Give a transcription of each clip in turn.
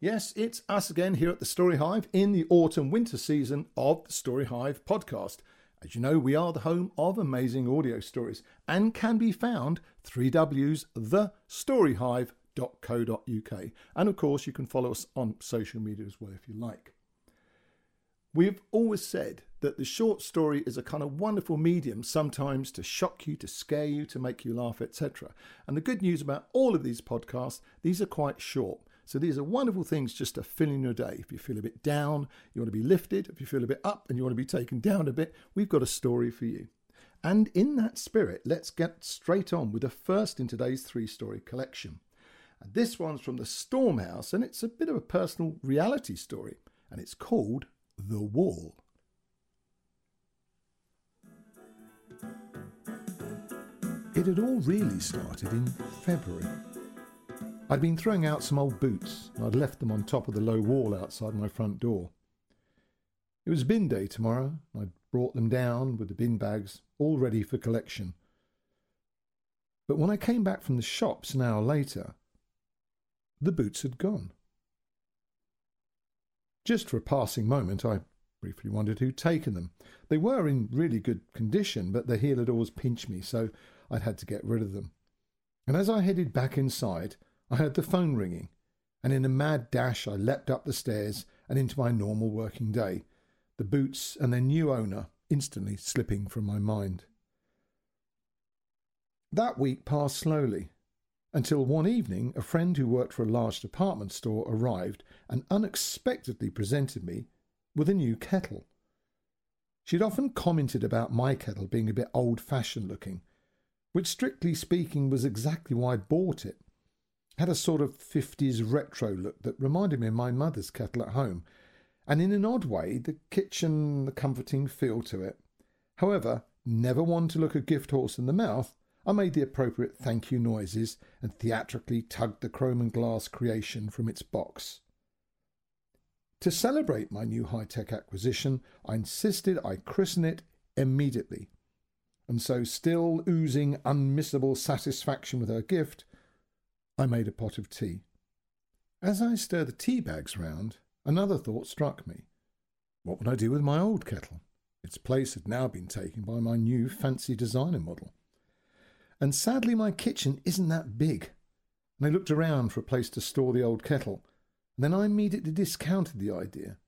Yes, it's us again here at the Story Hive in the autumn winter season of the Story Hive podcast. As you know, we are the home of amazing audio stories and can be found 3W's thestoryhive.co.uk. And of course, you can follow us on social media as well if you like. We've always said that the short story is a kind of wonderful medium, sometimes to shock you, to scare you, to make you laugh, etc. And the good news about all of these podcasts, these are quite short. So these are wonderful things just to fill in your day. If you feel a bit down, you want to be lifted. If you feel a bit up and you want to be taken down a bit, we've got a story for you. And in that spirit, let's get straight on with the first in today's three story collection. And this one's from the Stormhouse, and it's a bit of a personal reality story, and it's called The Wall. It had all really started in February. I'd been throwing out some old boots, and I'd left them on top of the low wall outside my front door. It was bin day tomorrow. and I'd brought them down with the bin bags, all ready for collection. But when I came back from the shops an hour later, the boots had gone. Just for a passing moment, I briefly wondered who'd taken them. They were in really good condition, but the heel had always pinched me, so I'd had to get rid of them. And as I headed back inside, I heard the phone ringing, and in a mad dash I leapt up the stairs and into my normal working day, the boots and their new owner instantly slipping from my mind. That week passed slowly, until one evening a friend who worked for a large department store arrived and unexpectedly presented me with a new kettle. She'd often commented about my kettle being a bit old fashioned looking, which strictly speaking was exactly why I bought it. Had a sort of 50s retro look that reminded me of my mother's kettle at home, and in an odd way, the kitchen, the comforting feel to it. However, never one to look a gift horse in the mouth, I made the appropriate thank you noises and theatrically tugged the chrome and glass creation from its box. To celebrate my new high tech acquisition, I insisted I christen it immediately and so, still oozing unmissable satisfaction with her gift, I made a pot of tea. As I stirred the tea bags round, another thought struck me. What would I do with my old kettle? Its place had now been taken by my new fancy designer model. And sadly, my kitchen isn't that big. And I looked around for a place to store the old kettle, and then I immediately discounted the idea.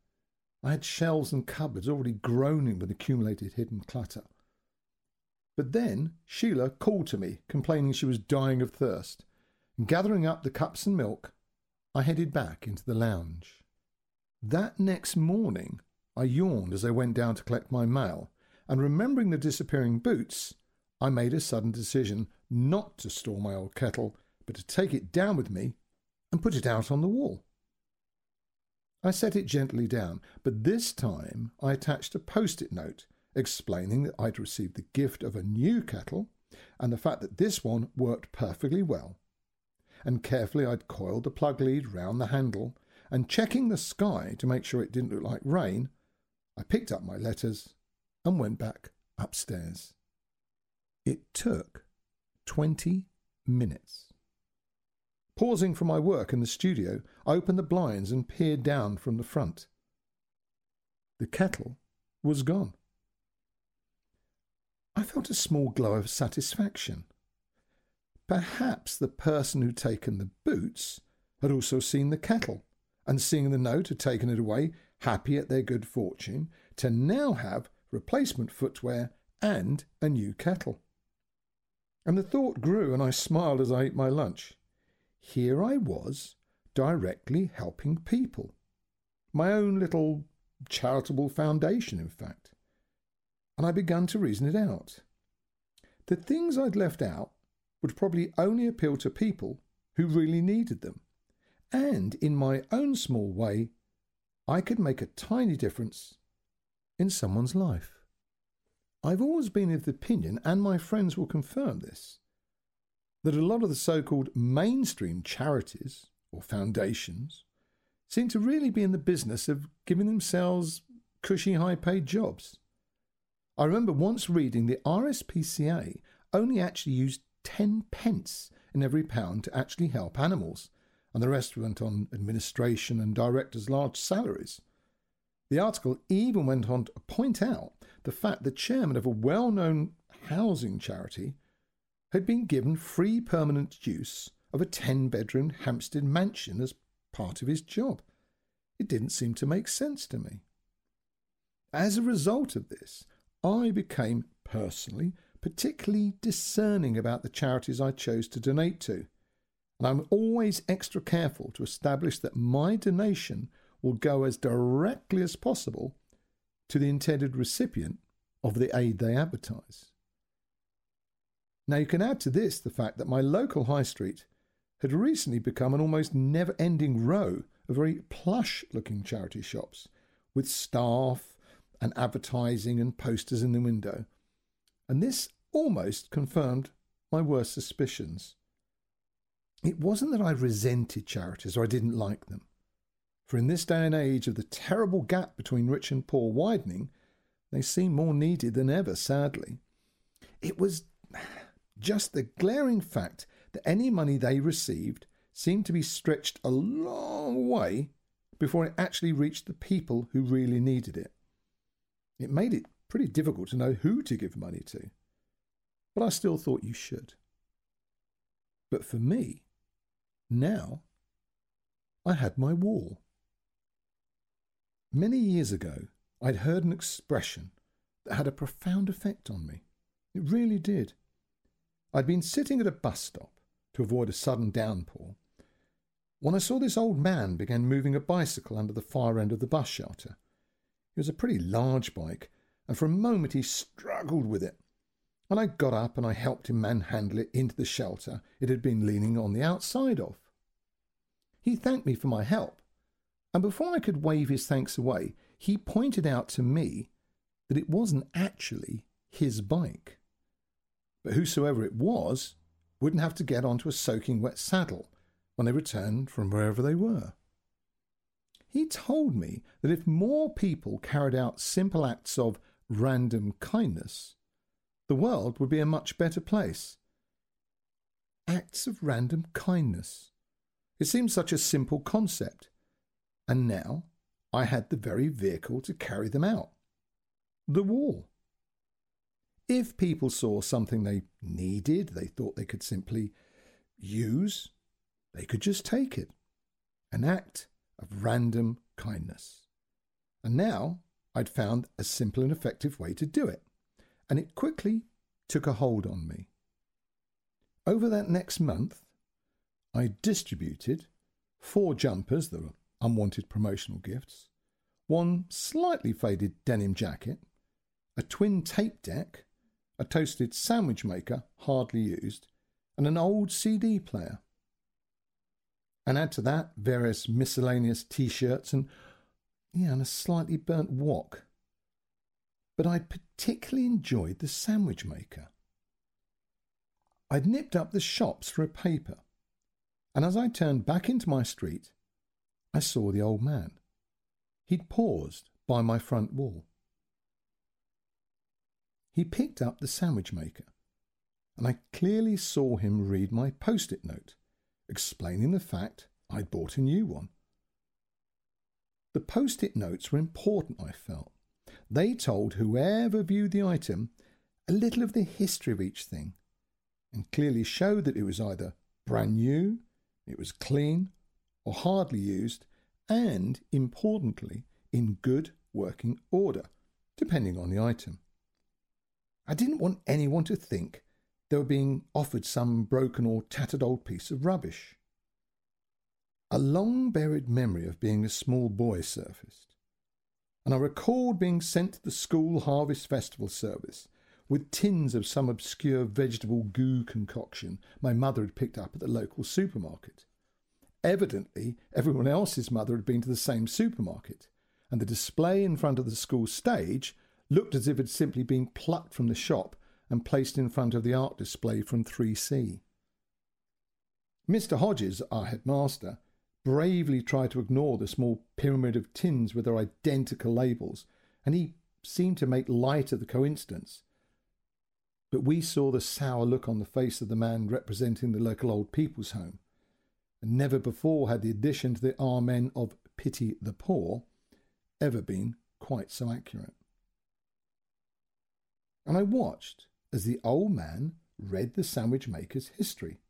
I had shelves and cupboards already groaning with accumulated hidden clutter. But then Sheila called to me, complaining she was dying of thirst, gathering up the cups and milk, I headed back into the lounge. That next morning, I yawned as I went down to collect my mail, and remembering the disappearing boots, I made a sudden decision not to store my old kettle, but to take it down with me and put it out on the wall. I set it gently down, but this time I attached a post it note explaining that I'd received the gift of a new kettle and the fact that this one worked perfectly well. And carefully I'd coiled the plug lead round the handle, and checking the sky to make sure it didn't look like rain, I picked up my letters and went back upstairs. It took 20 minutes. Pausing from my work in the studio, I opened the blinds and peered down from the front. The kettle was gone. I felt a small glow of satisfaction. Perhaps the person who'd taken the boots had also seen the kettle, and seeing the note had taken it away, happy at their good fortune, to now have replacement footwear and a new kettle. And the thought grew, and I smiled as I ate my lunch. Here I was, directly helping people. My own little charitable foundation, in fact and I began to reason it out. The things I'd left out would probably only appeal to people who really needed them. And in my own small way, I could make a tiny difference in someone's life. I've always been of the opinion, and my friends will confirm this, that a lot of the so called mainstream charities or foundations seem to really be in the business of giving themselves cushy high paid jobs. I remember once reading the RSPCA only actually used 10 pence in every pound to actually help animals, and the rest went on administration and directors' large salaries. The article even went on to point out the fact the chairman of a well known housing charity had been given free permanent use of a 10 bedroom Hampstead mansion as part of his job. It didn't seem to make sense to me. As a result of this, I became personally particularly discerning about the charities I chose to donate to, and I'm always extra careful to establish that my donation will go as directly as possible to the intended recipient of the aid they advertise. Now, you can add to this the fact that my local high street had recently become an almost never ending row of very plush looking charity shops with staff and advertising and posters in the window. And this almost confirmed my worst suspicions. It wasn't that I resented charities or I didn't like them. For in this day and age of the terrible gap between rich and poor widening, they seem more needed than ever, sadly. It was just the glaring fact that any money they received seemed to be stretched a long way before it actually reached the people who really needed it. It made it pretty difficult to know who to give money to, but I still thought you should. But for me, now, I had my wall. Many years ago, I'd heard an expression that had a profound effect on me. It really did. I'd been sitting at a bus stop to avoid a sudden downpour when I saw this old man begin moving a bicycle under the far end of the bus shelter. It was a pretty large bike, and for a moment he struggled with it. And I got up and I helped him manhandle it into the shelter it had been leaning on the outside of. He thanked me for my help, and before I could wave his thanks away, he pointed out to me that it wasn't actually his bike but whosoever it was wouldn't have to get onto a soaking wet saddle when they returned from wherever they were. He told me that if more people carried out simple acts of random kindness, the world would be a much better place. Acts of random kindness. It seemed such a simple concept, and now I had the very vehicle to carry them out the wall. If people saw something they needed, they thought they could simply use, they could just take it. An act of random kindness. And now I'd found a simple and effective way to do it, and it quickly took a hold on me. Over that next month, I distributed four jumpers that were unwanted promotional gifts, one slightly faded denim jacket, a twin tape deck, a toasted sandwich maker, hardly used, and an old CD player. And add to that various miscellaneous t shirts and, yeah, and a slightly burnt wok. But I particularly enjoyed the sandwich maker. I'd nipped up the shops for a paper, and as I turned back into my street, I saw the old man. He'd paused by my front wall. He picked up the sandwich maker, and I clearly saw him read my post it note, explaining the fact I'd bought a new one. The post it notes were important, I felt. They told whoever viewed the item a little of the history of each thing, and clearly showed that it was either brand new, it was clean, or hardly used, and, importantly, in good working order, depending on the item. I didn't want anyone to think they were being offered some broken or tattered old piece of rubbish. A long buried memory of being a small boy surfaced, and I recalled being sent to the school harvest festival service with tins of some obscure vegetable goo concoction my mother had picked up at the local supermarket. Evidently, everyone else's mother had been to the same supermarket, and the display in front of the school stage looked as if it had simply been plucked from the shop and placed in front of the art display from 3C. Mr. Hodges, our headmaster, bravely tried to ignore the small pyramid of tins with their identical labels, and he seemed to make light of the coincidence. But we saw the sour look on the face of the man representing the local old people's home, and never before had the addition to the Amen of pity the poor ever been quite so accurate. And I watched as the old man read the sandwich maker's history.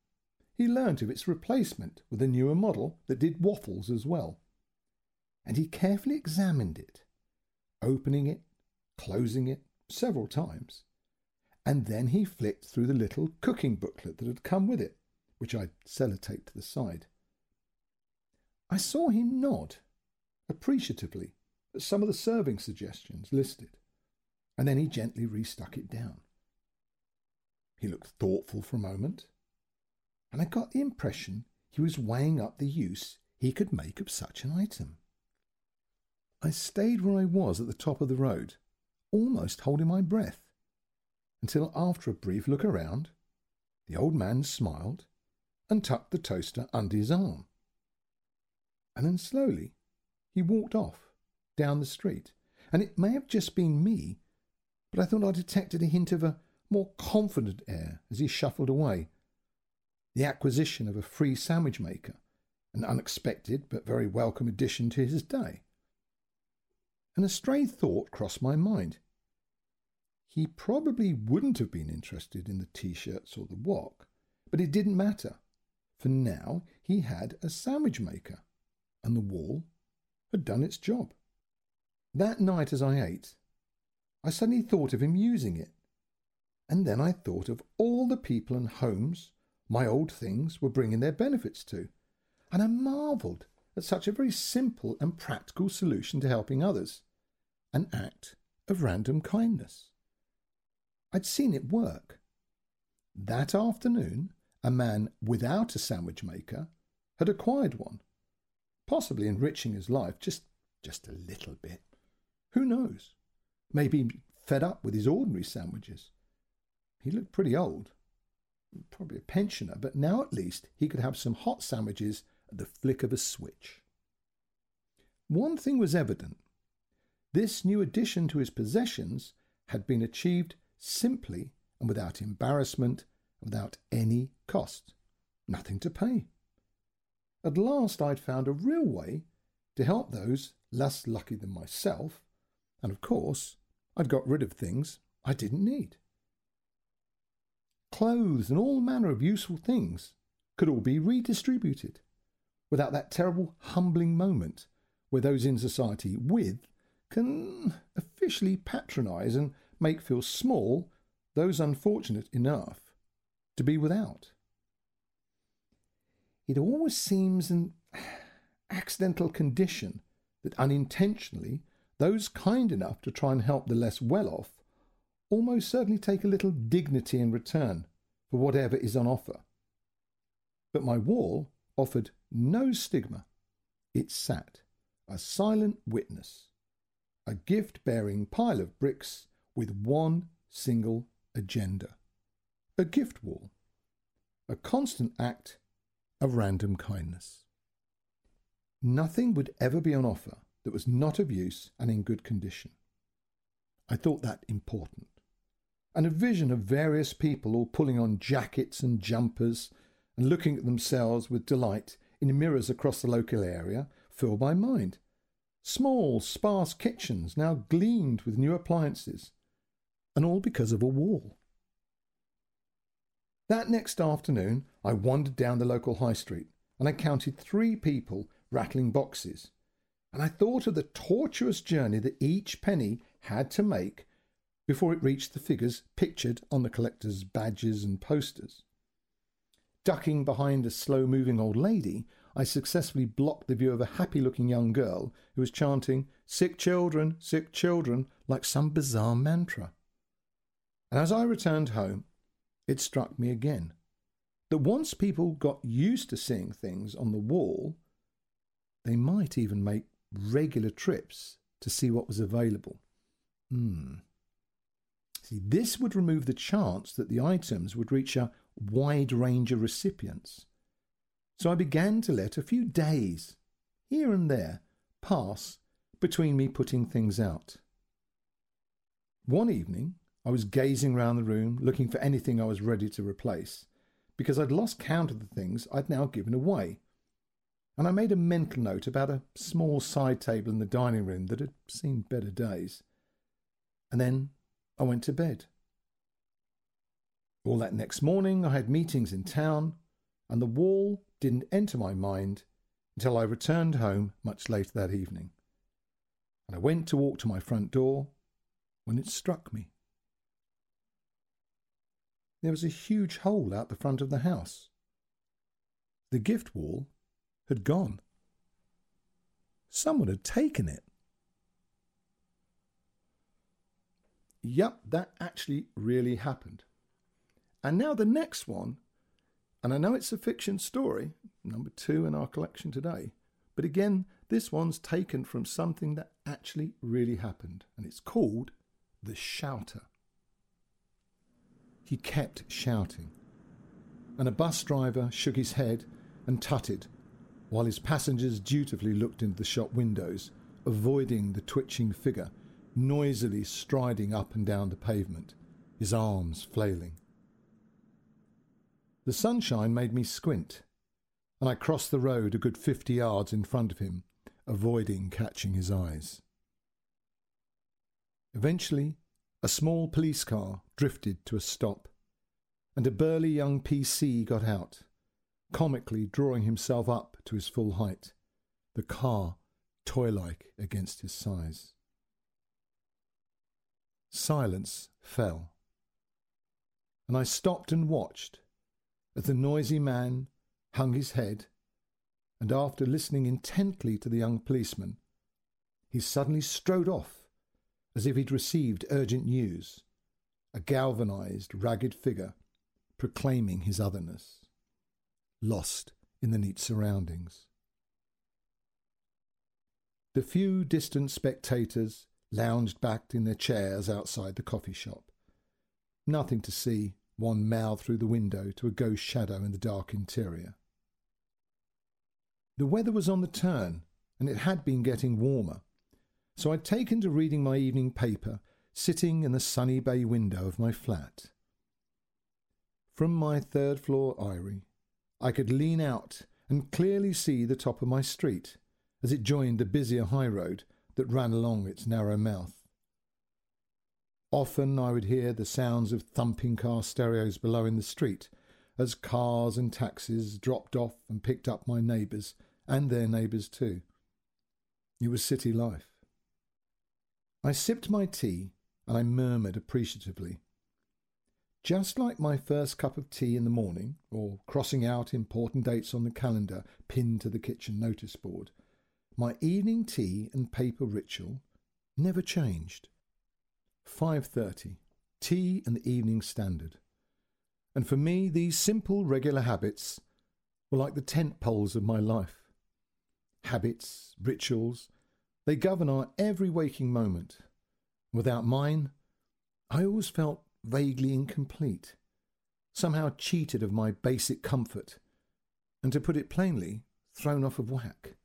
He learnt of its replacement with a newer model that did waffles as well. And he carefully examined it, opening it, closing it several times. And then he flicked through the little cooking booklet that had come with it, which I'd sellotaped to the side. I saw him nod appreciatively at some of the serving suggestions listed, and then he gently restuck it down. He looked thoughtful for a moment, and I got the impression he was weighing up the use he could make of such an item. I stayed where I was at the top of the road, almost holding my breath, until after a brief look around, the old man smiled and tucked the toaster under his arm. And then slowly he walked off down the street, and it may have just been me, but I thought I detected a hint of a more confident air as he shuffled away. The acquisition of a free sandwich maker, an unexpected but very welcome addition to his day. And a stray thought crossed my mind. He probably wouldn't have been interested in the t shirts or the wok, but it didn't matter, for now he had a sandwich maker, and the wall had done its job. That night as I ate, I suddenly thought of him using it. And then I thought of all the people and homes my old things were bringing their benefits to, and I marvelled at such a very simple and practical solution to helping others an act of random kindness. I'd seen it work. That afternoon, a man without a sandwich maker had acquired one possibly enriching his life just, just a little bit. Who knows? Maybe fed up with his ordinary sandwiches. He looked pretty old, probably a pensioner, but now at least he could have some hot sandwiches at the flick of a switch. One thing was evident this new addition to his possessions had been achieved simply and without embarrassment, without any cost. Nothing to pay. At last I'd found a real way to help those less lucky than myself, and of course, I'd got rid of things I didn't need. Clothes and all manner of useful things could all be redistributed without that terrible humbling moment where those in society with can officially patronise and make feel small those unfortunate enough to be without. It always seems an accidental condition that unintentionally those kind enough to try and help the less well off almost certainly take a little dignity in return for whatever is on offer. But my wall offered no stigma. It sat, a silent witness, a gift bearing pile of bricks with one single agenda a gift wall, a constant act of random kindness. Nothing would ever be on offer that was not of use and in good condition. I thought that important. And a vision of various people all pulling on jackets and jumpers and looking at themselves with delight in mirrors across the local area filled my mind. Small, sparse kitchens now gleamed with new appliances, and all because of a wall. That next afternoon, I wandered down the local high street and I counted three people rattling boxes. And I thought of the tortuous journey that each penny had to make before it reached the figures pictured on the collector's badges and posters. Ducking behind a slow moving old lady, I successfully blocked the view of a happy looking young girl who was chanting, Sick children, sick children, like some bizarre mantra. And as I returned home, it struck me again that once people got used to seeing things on the wall, they might even make regular trips to see what was available. Hmm. See, this would remove the chance that the items would reach a wide range of recipients. So I began to let a few days, here and there, pass between me putting things out. One evening, I was gazing round the room, looking for anything I was ready to replace, because I'd lost count of the things I'd now given away, and I made a mental note about a small side table in the dining room that had seen better days. And then I went to bed. All that next morning, I had meetings in town, and the wall didn't enter my mind until I returned home much later that evening. And I went to walk to my front door when it struck me. There was a huge hole out the front of the house. The gift wall had gone. Someone had taken it. Yep, that actually really happened. And now the next one, and I know it's a fiction story, number two in our collection today, but again, this one's taken from something that actually really happened, and it's called The Shouter. He kept shouting, and a bus driver shook his head and tutted, while his passengers dutifully looked into the shop windows, avoiding the twitching figure noisily striding up and down the pavement, his arms flailing. The sunshine made me squint, and I crossed the road a good fifty yards in front of him, avoiding catching his eyes. Eventually, a small police car drifted to a stop, and a burly young PC got out, comically drawing himself up to his full height, the car toy like against his size. Silence fell, and I stopped and watched as the noisy man hung his head, and after listening intently to the young policeman, he suddenly strode off as if he'd received urgent news, a galvanized, ragged figure proclaiming his otherness, lost in the neat surroundings. The few distant spectators lounged back in their chairs outside the coffee shop. Nothing to see, one mouthed through the window to a ghost shadow in the dark interior. The weather was on the turn, and it had been getting warmer, so I'd taken to reading my evening paper, sitting in the sunny bay window of my flat. From my third floor eyrie, I could lean out and clearly see the top of my street as it joined the busier high road that ran along its narrow mouth. Often I would hear the sounds of thumping car stereos below in the street as cars and taxis dropped off and picked up my neighbours and their neighbours too. It was city life. I sipped my tea and I murmured appreciatively. Just like my first cup of tea in the morning, or crossing out important dates on the calendar pinned to the kitchen notice board, my evening tea and paper ritual never changed. 5:30 tea and the evening standard. And for me these simple regular habits were like the tent poles of my life. Habits, rituals, they govern our every waking moment. Without mine, I always felt vaguely incomplete, somehow cheated of my basic comfort, and to put it plainly, thrown off of whack.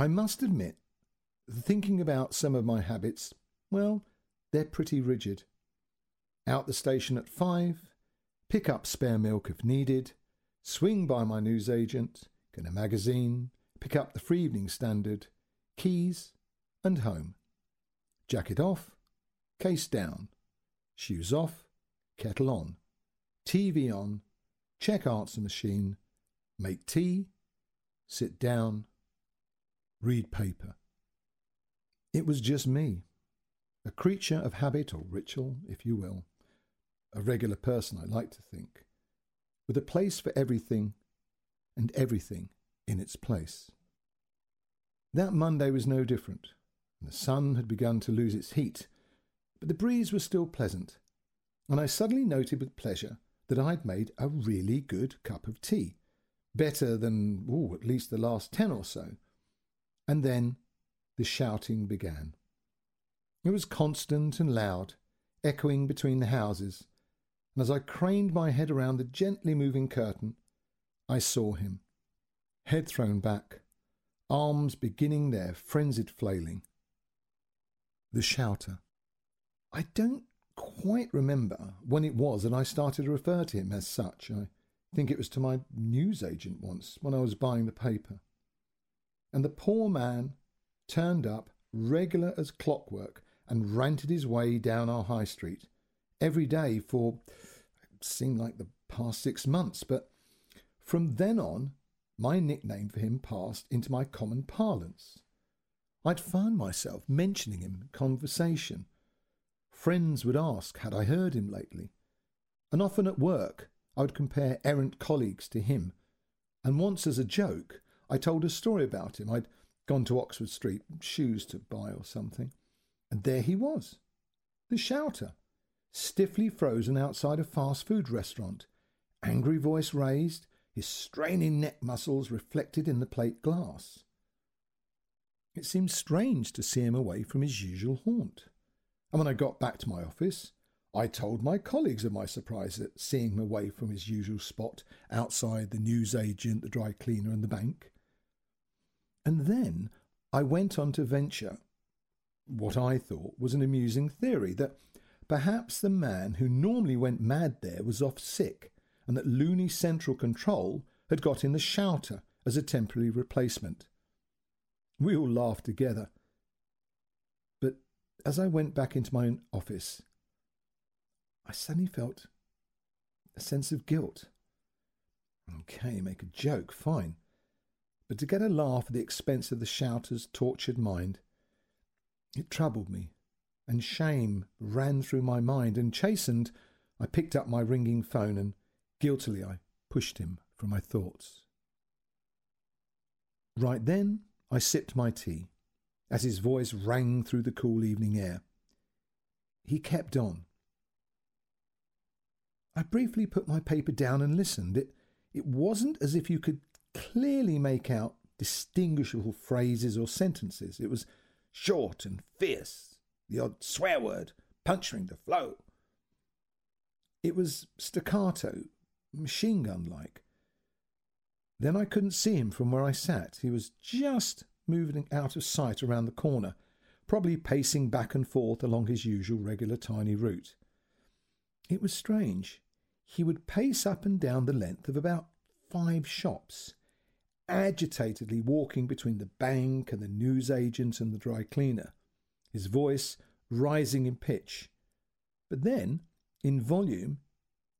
I must admit, thinking about some of my habits, well, they're pretty rigid. Out the station at five, pick up spare milk if needed, swing by my newsagent, get a magazine, pick up the free evening standard, keys, and home. Jacket off, case down, shoes off, kettle on, TV on, check answer machine, make tea, sit down, read paper. It was just me, a creature of habit or ritual, if you will, a regular person, I like to think, with a place for everything and everything in its place. That Monday was no different, and the sun had begun to lose its heat, but the breeze was still pleasant, and I suddenly noted with pleasure that I'd made a really good cup of tea, better than, oh, at least the last ten or so. And then the shouting began. It was constant and loud, echoing between the houses, and as I craned my head around the gently moving curtain, I saw him, head thrown back, arms beginning their frenzied flailing. The shouter. I don't quite remember when it was that I started to refer to him as such. I think it was to my newsagent once when I was buying the paper. And the poor man turned up regular as clockwork and ranted his way down our high street every day for it seemed like the past six months. But from then on, my nickname for him passed into my common parlance. I'd found myself mentioning him in conversation. Friends would ask, had I heard him lately? And often at work, I would compare errant colleagues to him. And once, as a joke, I told a story about him. I'd gone to Oxford Street, shoes to buy or something, and there he was, the shouter, stiffly frozen outside a fast food restaurant, angry voice raised, his straining neck muscles reflected in the plate glass. It seemed strange to see him away from his usual haunt. And when I got back to my office, I told my colleagues of my surprise at seeing him away from his usual spot outside the newsagent, the dry cleaner, and the bank. And then I went on to venture what I thought was an amusing theory that perhaps the man who normally went mad there was off sick, and that loony central control had got in the shouter as a temporary replacement. We all laughed together. But as I went back into my own office, I suddenly felt a sense of guilt. Okay, make a joke, fine. But to get a laugh at the expense of the shouter's tortured mind, it troubled me, and shame ran through my mind, and chastened, I picked up my ringing phone and guiltily I pushed him from my thoughts. Right then, I sipped my tea as his voice rang through the cool evening air. He kept on. I briefly put my paper down and listened. It, it wasn't as if you could clearly make out distinguishable phrases or sentences. It was short and fierce, the odd swear word puncturing the flow. It was staccato, machine gun like. Then I couldn't see him from where I sat. He was just moving out of sight around the corner, probably pacing back and forth along his usual regular tiny route. It was strange. He would pace up and down the length of about five shops, agitatedly walking between the bank and the newsagent and the dry cleaner, his voice rising in pitch. But then, in volume,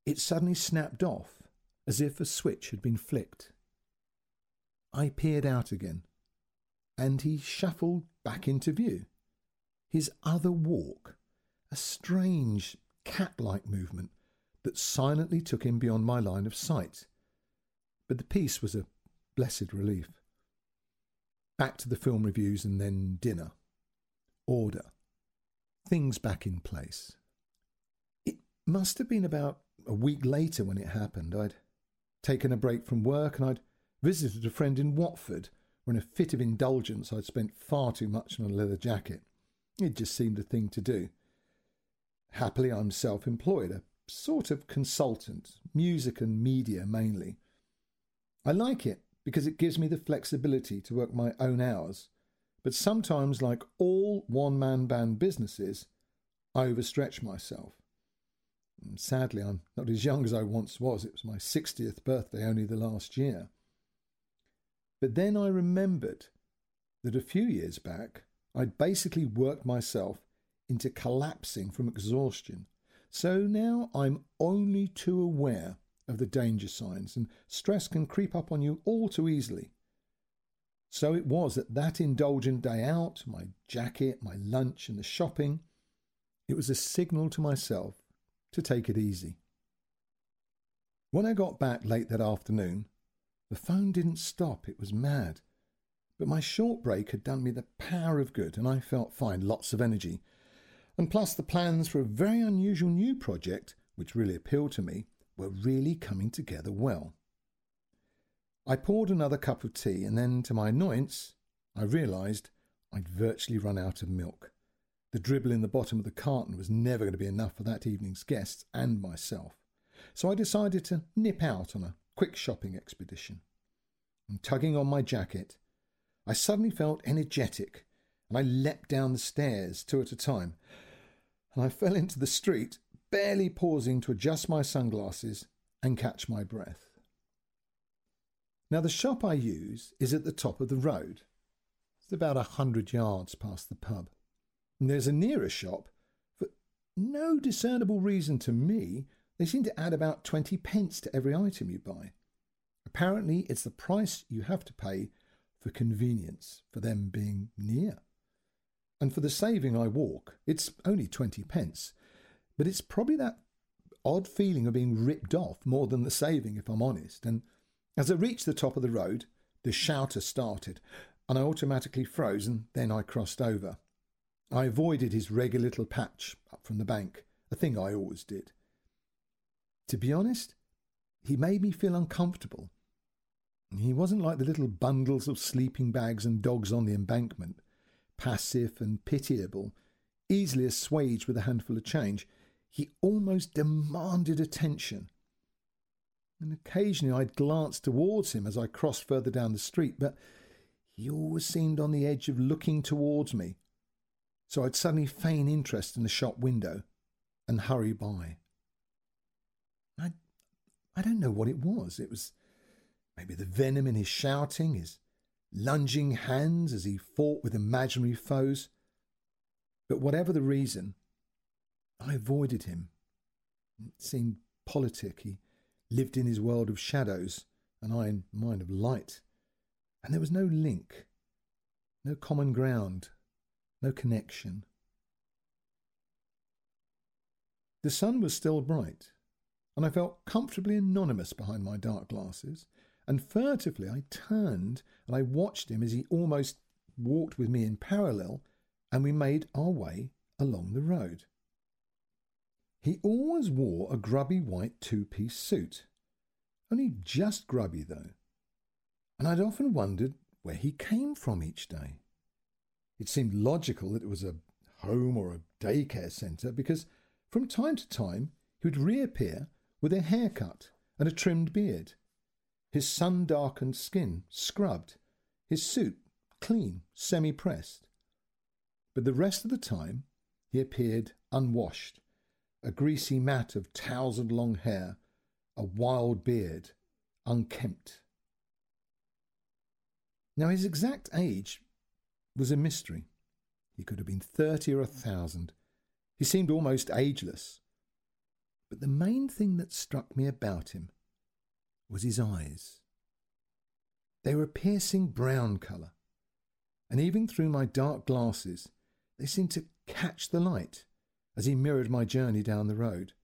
it suddenly snapped off as if a switch had been flicked. I peered out again, and he shuffled back into view. His other walk, a strange cat like movement that silently took him beyond my line of sight. But the peace was a blessed relief. Back to the film reviews and then dinner. Order. Things back in place. It must have been about a week later when it happened. I'd taken a break from work and I'd visited a friend in Watford where, in a fit of indulgence, I'd spent far too much on a leather jacket. It just seemed a thing to do. Happily, I'm self employed, a sort of consultant, music and media mainly. I like it because it gives me the flexibility to work my own hours, but sometimes, like all one man band businesses, I overstretch myself. And sadly, I'm not as young as I once was. It was my 60th birthday only the last year. But then I remembered that a few years back, I'd basically worked myself into collapsing from exhaustion. So now I'm only too aware of the danger signs, and stress can creep up on you all too easily. So it was that that indulgent day out, my jacket, my lunch, and the shopping, it was a signal to myself to take it easy. When I got back late that afternoon, the phone didn't stop, it was mad. But my short break had done me the power of good, and I felt fine, lots of energy. And plus, the plans for a very unusual new project, which really appealed to me, were really coming together well. I poured another cup of tea, and then, to my annoyance, I realised I'd virtually run out of milk. The dribble in the bottom of the carton was never going to be enough for that evening's guests and myself. So I decided to nip out on a quick shopping expedition. And tugging on my jacket, I suddenly felt energetic and I leapt down the stairs two at a time. And I fell into the street, barely pausing to adjust my sunglasses and catch my breath. Now, the shop I use is at the top of the road. It's about a hundred yards past the pub. And there's a nearer shop. For no discernible reason to me, they seem to add about 20 pence to every item you buy. Apparently, it's the price you have to pay for convenience, for them being near. And for the saving I walk, it's only 20 pence. But it's probably that odd feeling of being ripped off more than the saving, if I'm honest. And as I reached the top of the road, the shouter started, and I automatically froze, and then I crossed over. I avoided his regular little patch up from the bank, a thing I always did. To be honest, he made me feel uncomfortable. He wasn't like the little bundles of sleeping bags and dogs on the embankment, passive and pitiable, easily assuaged with a handful of change. He almost demanded attention and occasionally I'd glance towards him as I crossed further down the street, but he always seemed on the edge of looking towards me. So I'd suddenly feign interest in the shop window and hurry by. I, I don't know what it was. It was maybe the venom in his shouting, his lunging hands as he fought with imaginary foes. But whatever the reason, I avoided him. It seemed politic. He lived in his world of shadows, and I in mine of light. And there was no link, no common ground, no connection. The sun was still bright, and I felt comfortably anonymous behind my dark glasses, and furtively I turned and I watched him as he almost walked with me in parallel, and we made our way along the road. He always wore a grubby white two piece suit. Only just grubby, though. And I'd often wondered where he came from each day. It seemed logical that it was a home or a daycare centre because from time to time he would reappear with a haircut and a trimmed beard, his sun darkened skin scrubbed, his suit clean, semi pressed. But the rest of the time he appeared unwashed a greasy mat of tousled long hair, a wild beard, unkempt. Now, his exact age was a mystery. He could have been thirty or a thousand. He seemed almost ageless. But the main thing that struck me about him was his eyes. They were a piercing brown colour, and even through my dark glasses, they seemed to catch the light as he mirrored my journey down the road.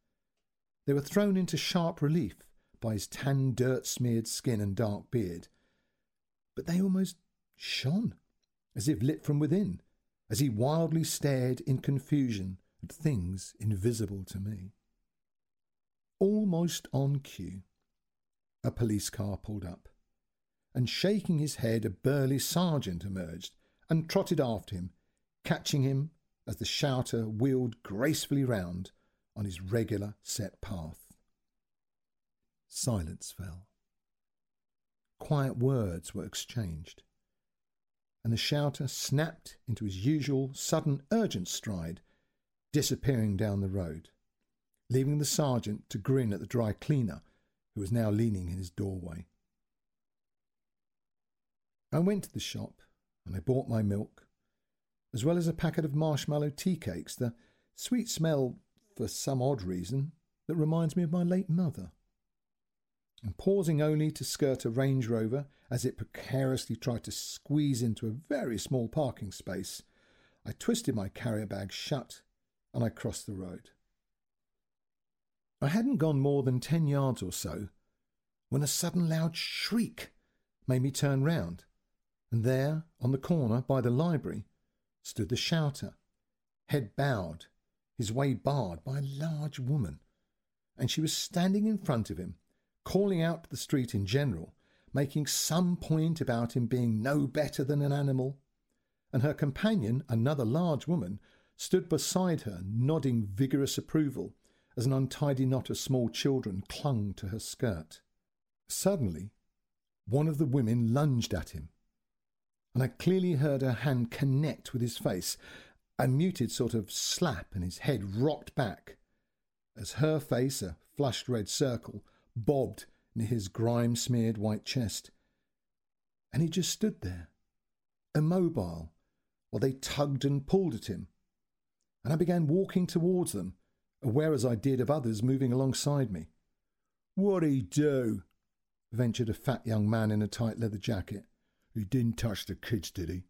They were thrown into sharp relief by his tan, dirt smeared skin and dark beard, but they almost shone, as if lit from within, as he wildly stared in confusion at things invisible to me. Almost on cue, a police car pulled up, and shaking his head, a burly sergeant emerged and trotted after him, catching him as the shouter wheeled gracefully round on his regular set path. Silence fell. Quiet words were exchanged, and the shouter snapped into his usual sudden urgent stride, disappearing down the road, leaving the sergeant to grin at the dry cleaner who was now leaning in his doorway. I went to the shop and I bought my milk, as well as a packet of marshmallow tea cakes, the sweet smell for some odd reason, that reminds me of my late mother. And pausing only to skirt a Range Rover as it precariously tried to squeeze into a very small parking space, I twisted my carrier bag shut and I crossed the road. I hadn't gone more than ten yards or so when a sudden loud shriek made me turn round, and there, on the corner by the library, stood the shouter, head bowed, his way barred by a large woman, and she was standing in front of him, calling out to the street in general, making some point about him being no better than an animal, and her companion, another large woman, stood beside her, nodding vigorous approval as an untidy knot of small children clung to her skirt. Suddenly, one of the women lunged at him, and I clearly heard her hand connect with his face, a muted sort of slap, and his head rocked back as her face, a flushed red circle, bobbed near his grime smeared white chest, And he just stood there, immobile, while they tugged and pulled at him. And I began walking towards them, aware as I did of others moving alongside me. What'd he do? ventured a fat young man in a tight leather jacket. He didn't touch the kids, did he?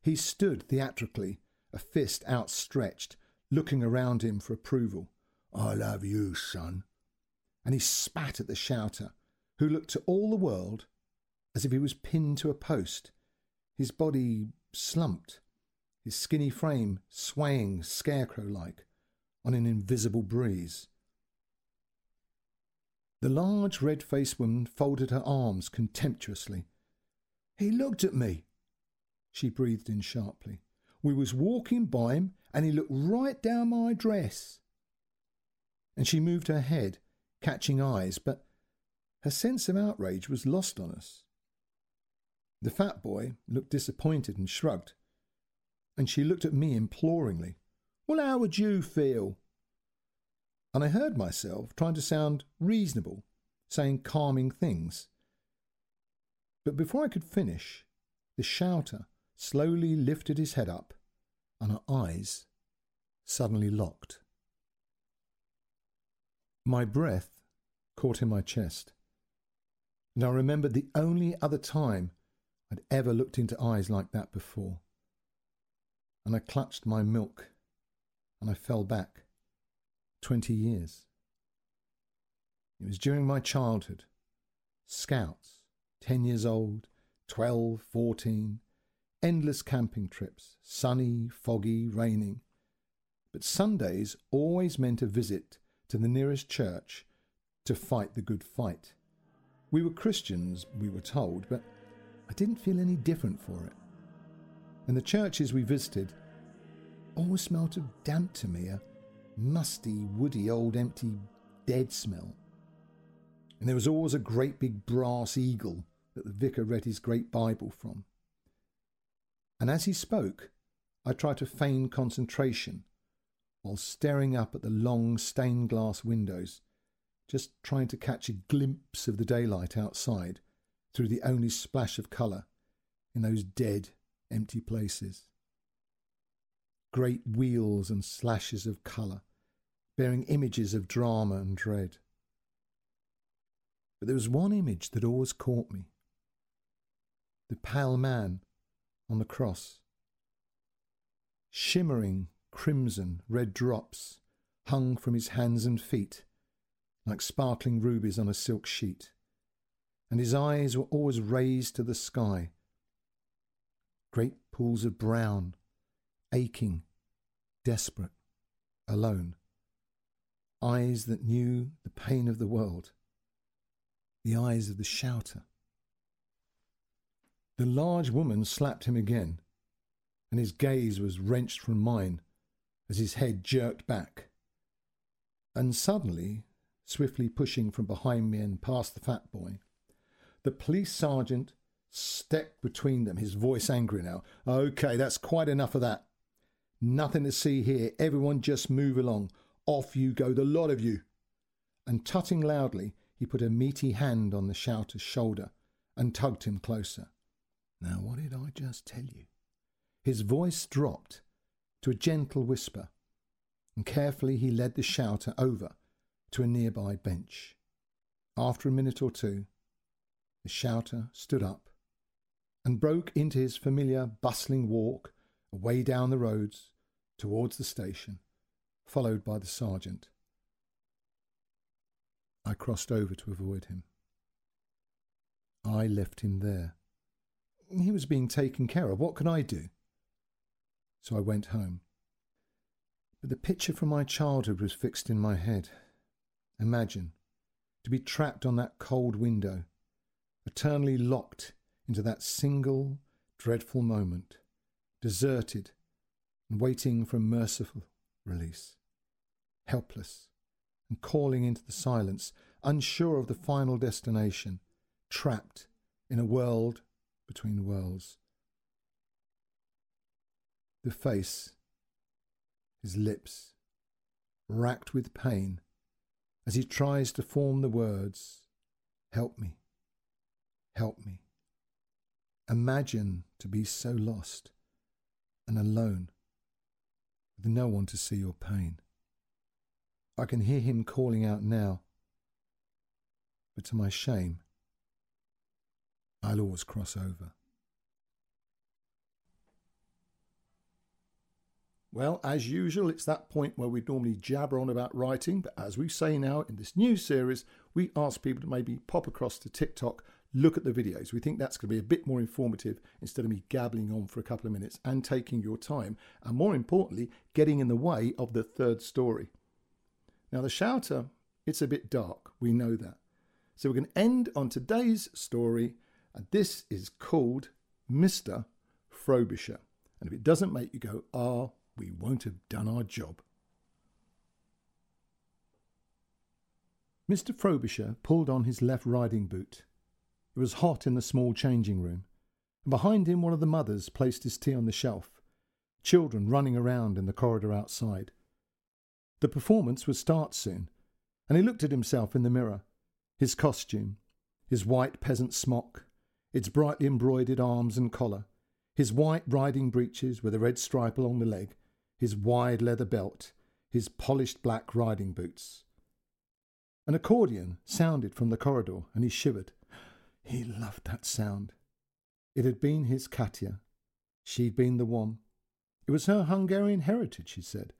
He stood theatrically, a fist outstretched, looking around him for approval. I love you, son. And he spat at the shouter, who looked to all the world as if he was pinned to a post, his body slumped, his skinny frame swaying scarecrow like on an invisible breeze. The large red faced woman folded her arms contemptuously. He looked at me, she breathed in sharply. We was walking by him and he looked right down my dress. And she moved her head, catching eyes, but her sense of outrage was lost on us. The fat boy looked disappointed and shrugged, and she looked at me imploringly. Well, how would you feel? And I heard myself trying to sound reasonable, saying calming things. But before I could finish, the shouter slowly lifted his head up, and her eyes suddenly locked. My breath caught in my chest, and I remembered the only other time I'd ever looked into eyes like that before. And I clutched my milk and I fell back twenty years. It was during my childhood. Scouts, ten years old, twelve, fourteen, endless camping trips, sunny, foggy, raining. But Sundays always meant a visit to the nearest church to fight the good fight. We were Christians, we were told, but I didn't feel any different for it. And the churches we visited always smelt of damp to me, a musty, woody, old, empty, dead smell. And there was always a great big brass eagle that the vicar read his great Bible from. And as he spoke, I tried to feign concentration while staring up at the long stained glass windows, just trying to catch a glimpse of the daylight outside through the only splash of colour in those dead, empty places. Great wheels and slashes of colour, bearing images of drama and dread. But there was one image that always caught me the pale man on the cross. Shimmering crimson red drops hung from his hands and feet like sparkling rubies on a silk sheet and his eyes were always raised to the sky. Great pools of brown, aching, desperate, alone. Eyes that knew the pain of the world. The eyes of the shouter. The large woman slapped him again, and his gaze was wrenched from mine as his head jerked back. And suddenly, swiftly pushing from behind me and past the fat boy, the police sergeant stepped between them, his voice angry now. Okay, that's quite enough of that. Nothing to see here. Everyone just move along. Off you go, the lot of you. And tutting loudly, he put a meaty hand on the shouter's shoulder and tugged him closer. Now, what did I just tell you? His voice dropped to a gentle whisper, and carefully he led the shouter over to a nearby bench. After a minute or two, the shouter stood up and broke into his familiar bustling walk away down the roads towards the station, followed by the sergeant. I crossed over to avoid him. I left him there. He was being taken care of. What could I do? So I went home. But the picture from my childhood was fixed in my head. Imagine to be trapped on that cold window eternally locked into that single dreadful moment, deserted and waiting for a merciful release, helpless and calling into the silence, unsure of the final destination, trapped in a world between worlds. The face, his lips, racked with pain as he tries to form the words, Help me help me. Imagine to be so lost and alone with no one to see your pain. I can hear him calling out now, but to my shame, I'll always cross over. Well, as usual, it's that point where we normally jabber on about writing, but as we say now in this new series, we ask people to maybe pop across to TikTok, look at the videos. We think that's going to be a bit more informative instead of me gabbling on for a couple of minutes and taking your time, and more importantly, getting in the way of the third story. Now, the shouter, it's a bit dark, we know that. So we're going to end on today's story, and this is called Mr. Frobisher. And if it doesn't make you go, ah, we won't have done our job. Mr. Frobisher pulled on his left riding boot. It was hot in the small changing room, and behind him one of the mothers placed his tea on the shelf, children running around in the corridor outside. The performance would start soon, and he looked at himself in the mirror, his costume, his white peasant smock, its brightly embroidered arms and collar, his white riding breeches with a red stripe along the leg, his wide leather belt, his polished black riding boots. An accordion sounded from the corridor, and he shivered. He loved that sound. It had been his Katya. She'd been the one. It was her Hungarian heritage, he said,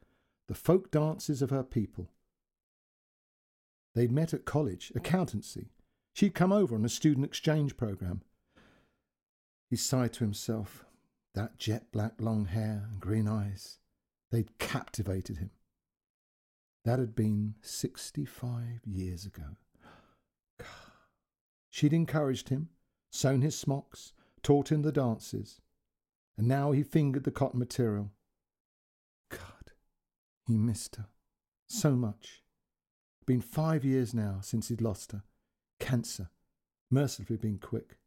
the folk dances of her people. They'd met at college, accountancy. She'd come over on a student exchange program. He sighed to himself. That jet black long hair and green eyes. They'd captivated him. That had been 65 years ago. She'd encouraged him, sewn his smocks, taught him the dances, and now he fingered the cotton material. God, he missed her so much. Been five years now since he'd lost her. Cancer, mercifully been quick.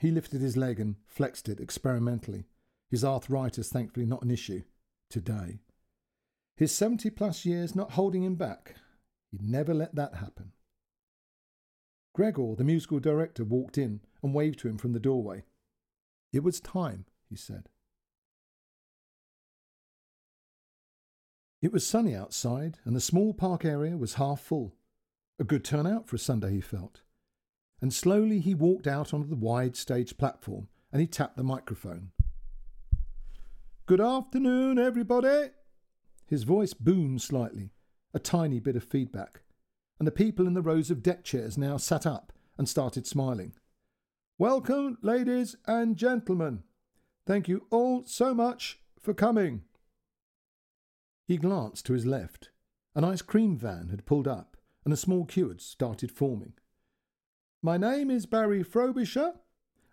He lifted his leg and flexed it experimentally his arthritis, thankfully, not an issue today. His 70 plus years not holding him back. He'd never let that happen. Gregor, the musical director, walked in and waved to him from the doorway. It was time, he said. It was sunny outside, and the small park area was half full. A good turnout for a Sunday, he felt. And slowly he walked out onto the wide stage platform and he tapped the microphone. Good afternoon, everybody. His voice boomed slightly, a tiny bit of feedback, and the people in the rows of deck chairs now sat up and started smiling. Welcome, ladies and gentlemen. Thank you all so much for coming. He glanced to his left. An ice cream van had pulled up, and a small queue had started forming. My name is Barry Frobisher,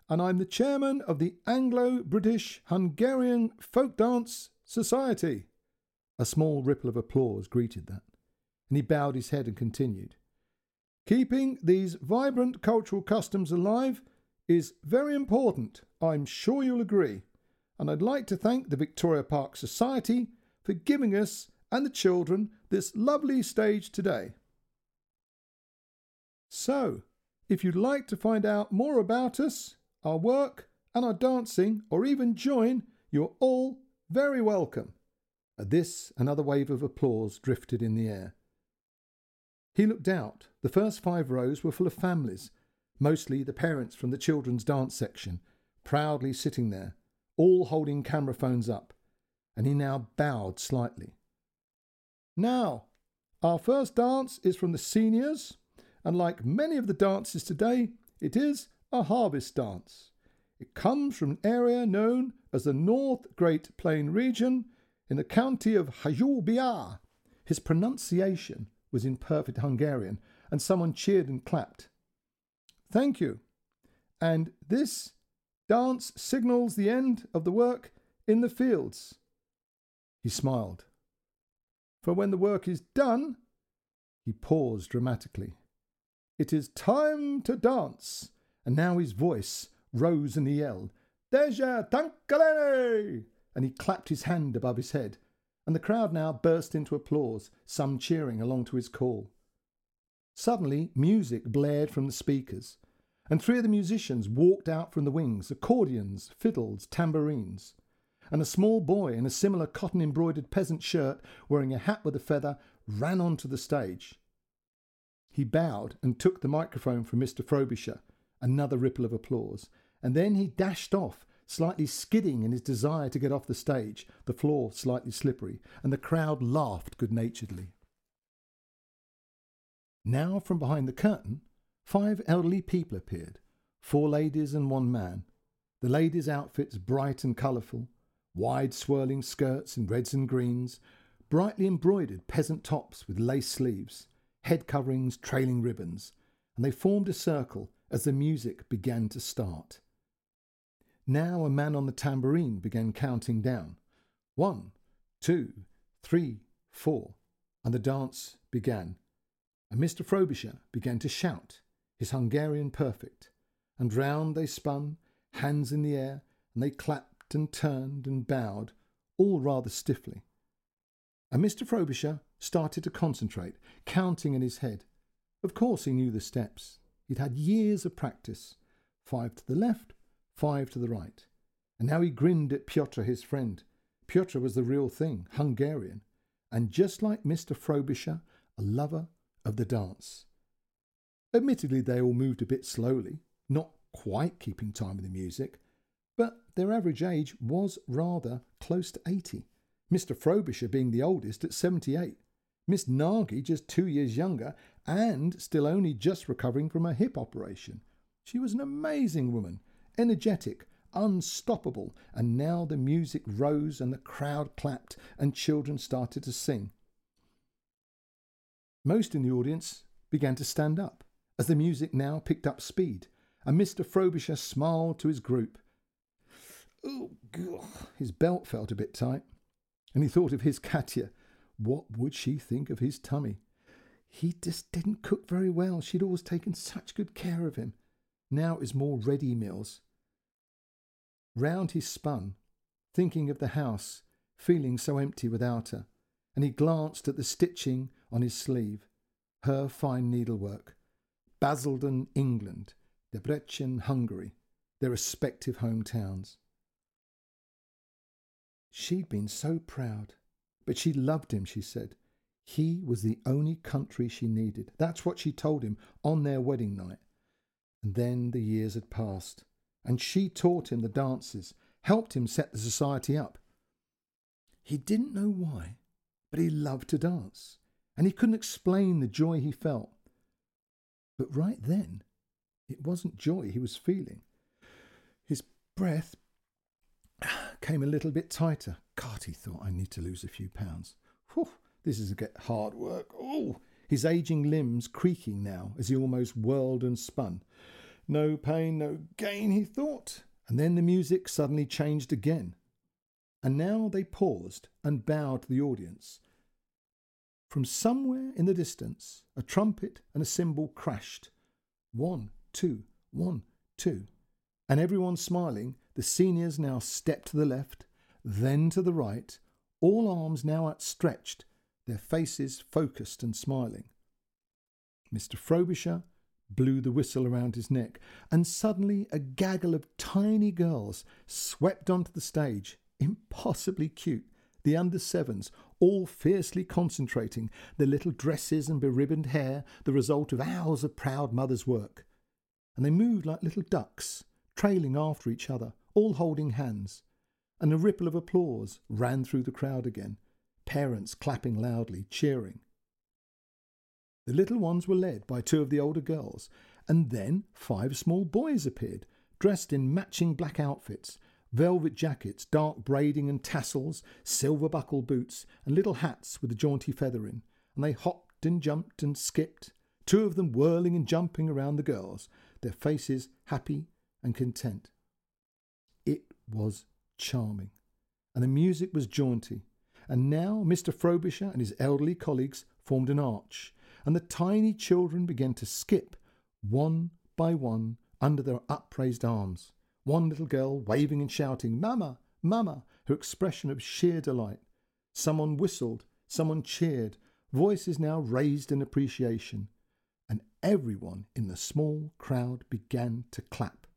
and I'm the chairman of the Anglo British Hungarian Folk Dance Society. A small ripple of applause greeted that, and he bowed his head and continued. Keeping these vibrant cultural customs alive is very important, I'm sure you'll agree, and I'd like to thank the Victoria Park Society for giving us and the children this lovely stage today. So, if you'd like to find out more about us, our work, and our dancing, or even join, you're all very welcome. At this, another wave of applause drifted in the air. He looked out. The first five rows were full of families, mostly the parents from the children's dance section, proudly sitting there, all holding camera phones up, and he now bowed slightly. Now, our first dance is from the seniors, and like many of the dances today, it is a harvest dance. It comes from an area known as the North Great Plain region in the county of Hajdú-Bihar. His pronunciation was in perfect Hungarian, and someone cheered and clapped. Thank you. And this dance signals the end of the work in the fields. He smiled. For when the work is done, he paused dramatically. It is time to dance and now his voice rose and he yelled, Deja Tankalene! And he clapped his hand above his head, and the crowd now burst into applause, some cheering along to his call. Suddenly, music blared from the speakers, and three of the musicians walked out from the wings accordions, fiddles, tambourines. And a small boy in a similar cotton embroidered peasant shirt, wearing a hat with a feather, ran onto the stage. He bowed and took the microphone from Mr. Frobisher, another ripple of applause, and then he dashed off, slightly skidding in his desire to get off the stage, the floor slightly slippery, and the crowd laughed good naturedly. Now, from behind the curtain, five elderly people appeared four ladies and one man. The ladies' outfits bright and colourful, wide swirling skirts in reds and greens, brightly embroidered peasant tops with lace sleeves, head coverings, trailing ribbons, and they formed a circle as the music began to start. Now a man on the tambourine began counting down. One, two, three, four, and the dance began. And Mr. Frobisher began to shout, his Hungarian perfect, and round they spun, hands in the air, and they clapped and turned and bowed, all rather stiffly. And Mr. Frobisher started to concentrate, counting in his head. Of course, he knew the steps. He'd had years of practice five to the left, five to the right. And now he grinned at Pyotr, his friend. Pyotr was the real thing, Hungarian, and just like Mr. Frobisher, a lover of the dance. Admittedly, they all moved a bit slowly, not quite keeping time with the music, but their average age was rather close to 80. Mr. Frobisher being the oldest at 78, Miss Nagy just two years younger and still only just recovering from a hip operation. She was an amazing woman, energetic, unstoppable, and now the music rose and the crowd clapped and children started to sing. Most in the audience began to stand up as the music now picked up speed, and Mr. Frobisher smiled to his group. Oh, his belt felt a bit tight and he thought of his Katya. What would she think of his tummy? He just didn't cook very well. She'd always taken such good care of him. Now it was more ready meals. Round he spun, thinking of the house, feeling so empty without her, and he glanced at the stitching on his sleeve, her fine needlework. Basildon, England, Debrecen, Hungary, their respective hometowns. She'd been so proud, but she loved him, she said. He was the only country she needed. That's what she told him on their wedding night. And then the years had passed, and she taught him the dances, helped him set the society up. He didn't know why, but he loved to dance, and he couldn't explain the joy he felt. But right then, it wasn't joy he was feeling. His breath came a little bit tighter. God, he thought, I need to lose a few pounds. Whew, this is hard work. Oh, his aging limbs creaking now as he almost whirled and spun. No pain, no gain, he thought. And then the music suddenly changed again. And now they paused and bowed to the audience. From somewhere in the distance, a trumpet and a cymbal crashed. One, two, one, two. And everyone smiling the seniors now stepped to the left, then to the right, all arms now outstretched, their faces focused and smiling. Mr. Frobisher blew the whistle around his neck, and suddenly a gaggle of tiny girls swept onto the stage, impossibly cute, the under sevens, all fiercely concentrating, their little dresses and beribboned hair, the result of hours of proud mother's work. And they moved like little ducks, trailing after each other, all holding hands, and a ripple of applause ran through the crowd again, parents clapping loudly, cheering. The little ones were led by two of the older girls, and then five small boys appeared, dressed in matching black outfits, velvet jackets, dark braiding and tassels, silver buckle boots, and little hats with a jaunty feather in, and they hopped and jumped and skipped, two of them whirling and jumping around the girls, their faces happy and content. It was charming, and the music was jaunty. And now Mr. Frobisher and his elderly colleagues formed an arch, and the tiny children began to skip, one by one, under their upraised arms. One little girl waving and shouting, Mama, Mama, her expression of sheer delight. Someone whistled, someone cheered, voices now raised in appreciation. And everyone in the small crowd began to clap.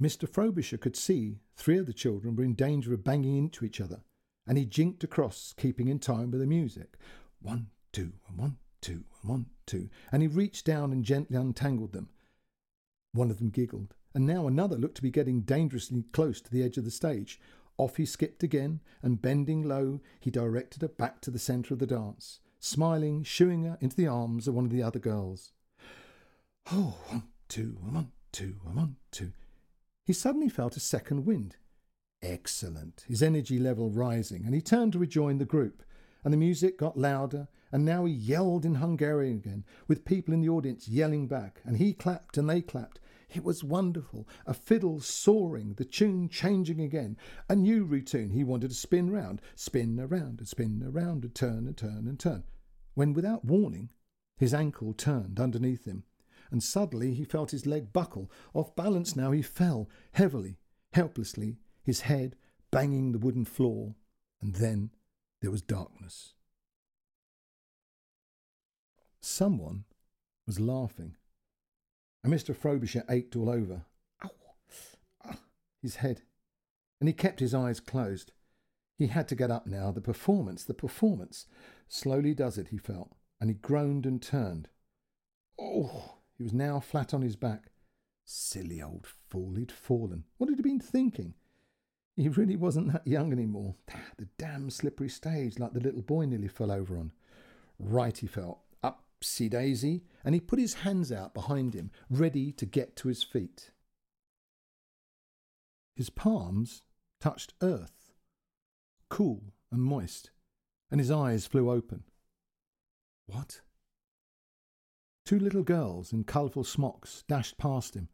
Mr. Frobisher could see three of the children were in danger of banging into each other, and he jinked across, keeping in time with the music. One, two, and one, two, and one, two, and he reached down and gently untangled them. One of them giggled, and now another looked to be getting dangerously close to the edge of the stage. Off he skipped again, and bending low, he directed her back to the centre of the dance, smiling, shooing her into the arms of one of the other girls. Oh, one, two, one, two, one, two. He suddenly felt a second wind. Excellent, his energy level rising, and he turned to rejoin the group. And the music got louder, and now he yelled in Hungarian again, with people in the audience yelling back, and he clapped and they clapped. It was wonderful. A fiddle soaring, the tune changing again. A new routine he wanted to spin round, spin around and spin around and turn and turn and turn. When, without warning, his ankle turned underneath him, and suddenly he felt his leg buckle. Off balance now, he fell heavily, helplessly, his head banging the wooden floor, and then there was darkness. Someone was laughing, and Mr. Frobisher ached all over. Ow! Ah, his head, and he kept his eyes closed. He had to get up now. The performance, the performance. Slowly does it, he felt, and he groaned and turned. Oh! He was now flat on his back. Silly old fool, he'd fallen. What had he been thinking? He really wasn't that young any more. Ah, the damn slippery stage, like the little boy nearly fell over on. Right, he felt. Upsy daisy. And he put his hands out behind him, ready to get to his feet. His palms touched earth, cool and moist, and his eyes flew open. What? Two little girls in colourful smocks dashed past him,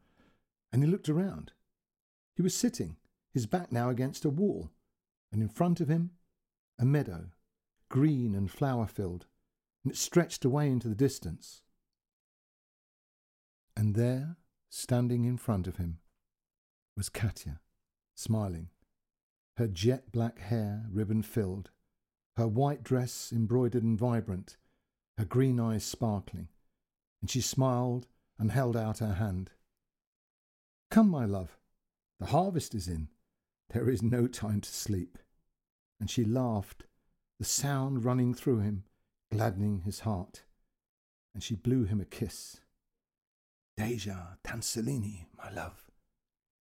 and he looked around. He was sitting, his back now against a wall, and in front of him a meadow, green and flower filled, and it stretched away into the distance. And there, standing in front of him, was Katya, smiling, her jet black hair ribbon filled, her white dress embroidered and vibrant, her green eyes sparkling and she smiled and held out her hand. Come, my love, the harvest is in. There is no time to sleep. And she laughed, the sound running through him, gladdening his heart. And she blew him a kiss. Deja Tanzolini, my love,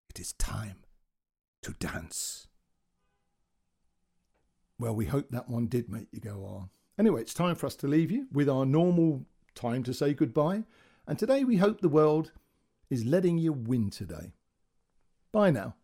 it is time to dance. Well, we hope that one did make you go on. Anyway, it's time for us to leave you with our normal time to say goodbye. And today we hope the world is letting you win today. Bye now.